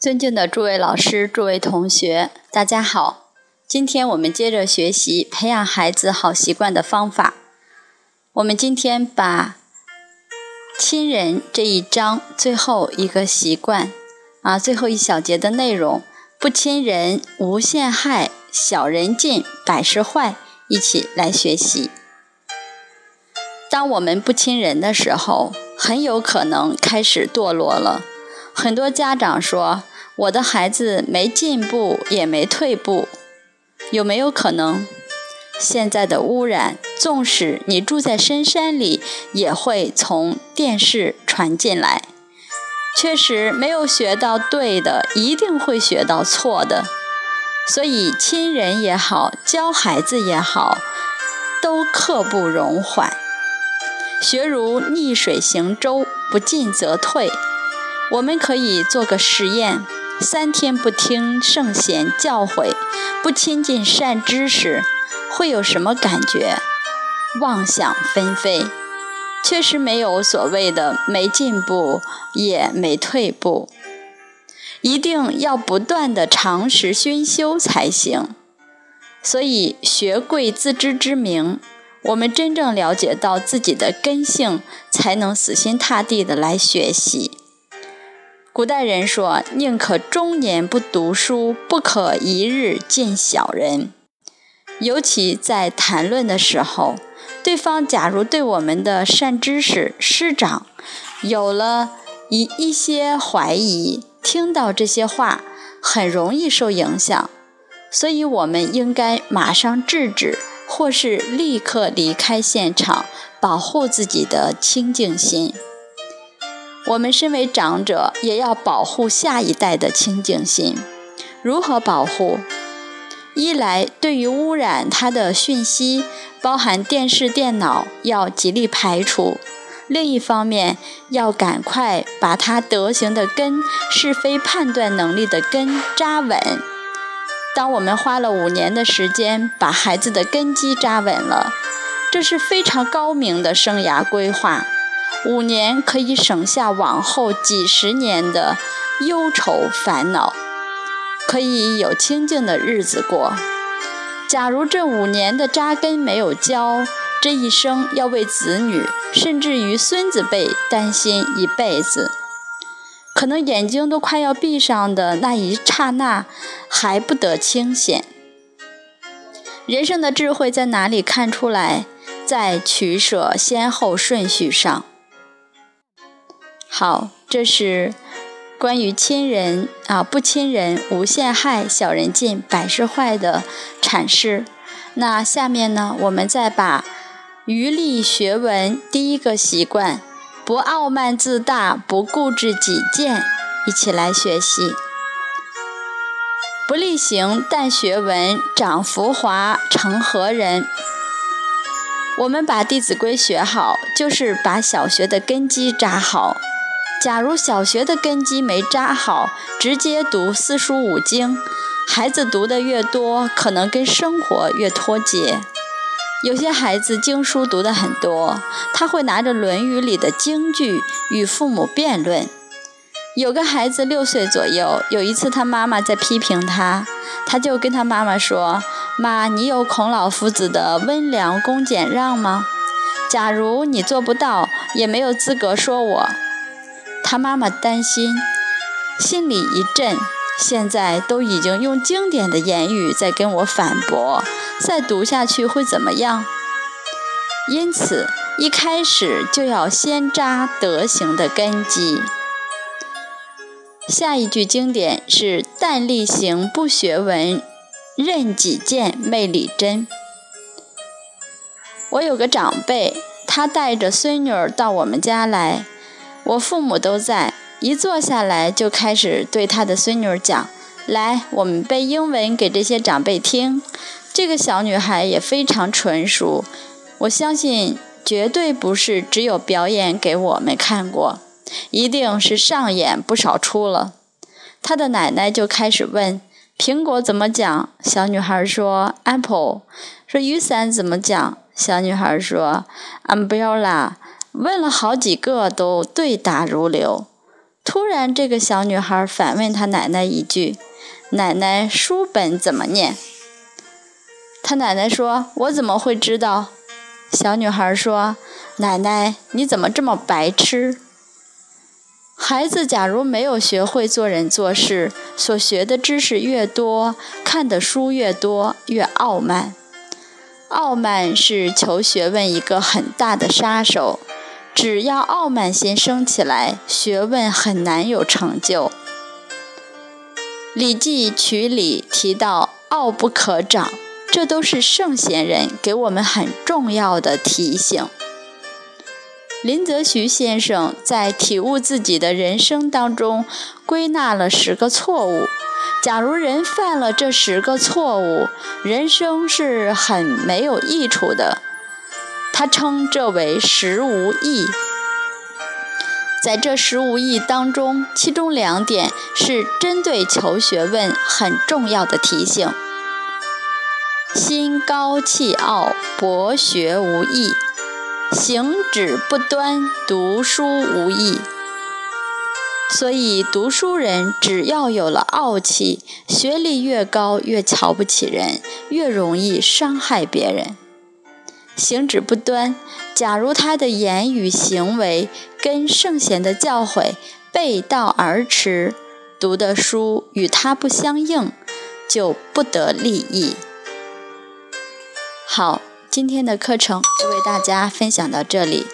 尊敬的诸位老师、诸位同学，大家好！今天我们接着学习培养孩子好习惯的方法。我们今天把亲人这一章最后一个习惯啊，最后一小节的内容“不亲人无限害，小人尽百事坏”，一起来学习。当我们不亲人的时候，很有可能开始堕落了。很多家长说。我的孩子没进步也没退步，有没有可能？现在的污染，纵使你住在深山里，也会从电视传进来。确实，没有学到对的，一定会学到错的。所以，亲人也好，教孩子也好，都刻不容缓。学如逆水行舟，不进则退。我们可以做个实验。三天不听圣贤教诲，不亲近善知识，会有什么感觉？妄想纷飞，确实没有所谓的没进步也没退步，一定要不断的常识熏修才行。所以学贵自知之明，我们真正了解到自己的根性，才能死心塌地的来学习。古代人说：“宁可终年不读书，不可一日见小人。”尤其在谈论的时候，对方假如对我们的善知识师长有了一一些怀疑，听到这些话很容易受影响，所以我们应该马上制止，或是立刻离开现场，保护自己的清净心。我们身为长者，也要保护下一代的清净心。如何保护？一来，对于污染它的讯息，包含电视、电脑，要极力排除；另一方面，要赶快把他德行的根、是非判断能力的根扎稳。当我们花了五年的时间把孩子的根基扎稳了，这是非常高明的生涯规划。五年可以省下往后几十年的忧愁烦恼，可以有清静的日子过。假如这五年的扎根没有教，这一生要为子女甚至于孙子辈担心一辈子，可能眼睛都快要闭上的那一刹那还不得清闲。人生的智慧在哪里看出来？在取舍先后顺序上。好，这是关于亲人啊，不亲人无限害，小人尽百事坏的阐释。那下面呢，我们再把余力学文第一个习惯，不傲慢自大，不固执己见，一起来学习。不力行，但学文，长浮华，成何人？我们把《弟子规》学好，就是把小学的根基扎好。假如小学的根基没扎好，直接读四书五经，孩子读的越多，可能跟生活越脱节。有些孩子经书读的很多，他会拿着《论语》里的京剧与父母辩论。有个孩子六岁左右，有一次他妈妈在批评他，他就跟他妈妈说：“妈，你有孔老夫子的温良恭俭让吗？假如你做不到，也没有资格说我。”他妈妈担心，心里一震。现在都已经用经典的言语在跟我反驳，再读下去会怎么样？因此，一开始就要先扎德行的根基。下一句经典是“但力行不学文，任己见昧理真”。我有个长辈，他带着孙女儿到我们家来。我父母都在，一坐下来就开始对他的孙女讲：“来，我们背英文给这些长辈听。”这个小女孩也非常纯熟，我相信绝对不是只有表演给我们看过，一定是上演不少出了。她的奶奶就开始问：“苹果怎么讲？”小女孩说：“apple。”说雨伞怎么讲？小女孩说：“umbrella。”问了好几个，都对答如流。突然，这个小女孩反问她奶奶一句：“奶奶，书本怎么念？”她奶奶说：“我怎么会知道？”小女孩说：“奶奶，你怎么这么白痴？”孩子假如没有学会做人做事，所学的知识越多，看的书越多，越傲慢。傲慢是求学问一个很大的杀手。只要傲慢心升起来，学问很难有成就。《礼记·曲礼》提到“傲不可长”，这都是圣贤人给我们很重要的提醒。林则徐先生在体悟自己的人生当中，归纳了十个错误。假如人犯了这十个错误，人生是很没有益处的。他称这为“十无益”。在这“十无益”当中，其中两点是针对求学问很重要的提醒：心高气傲，博学无益。行止不端，读书无益。所以，读书人只要有了傲气，学历越高越瞧不起人，越容易伤害别人。行止不端，假如他的言语行为跟圣贤的教诲背道而驰，读的书与他不相应，就不得利益。好。今天的课程就为大家分享到这里。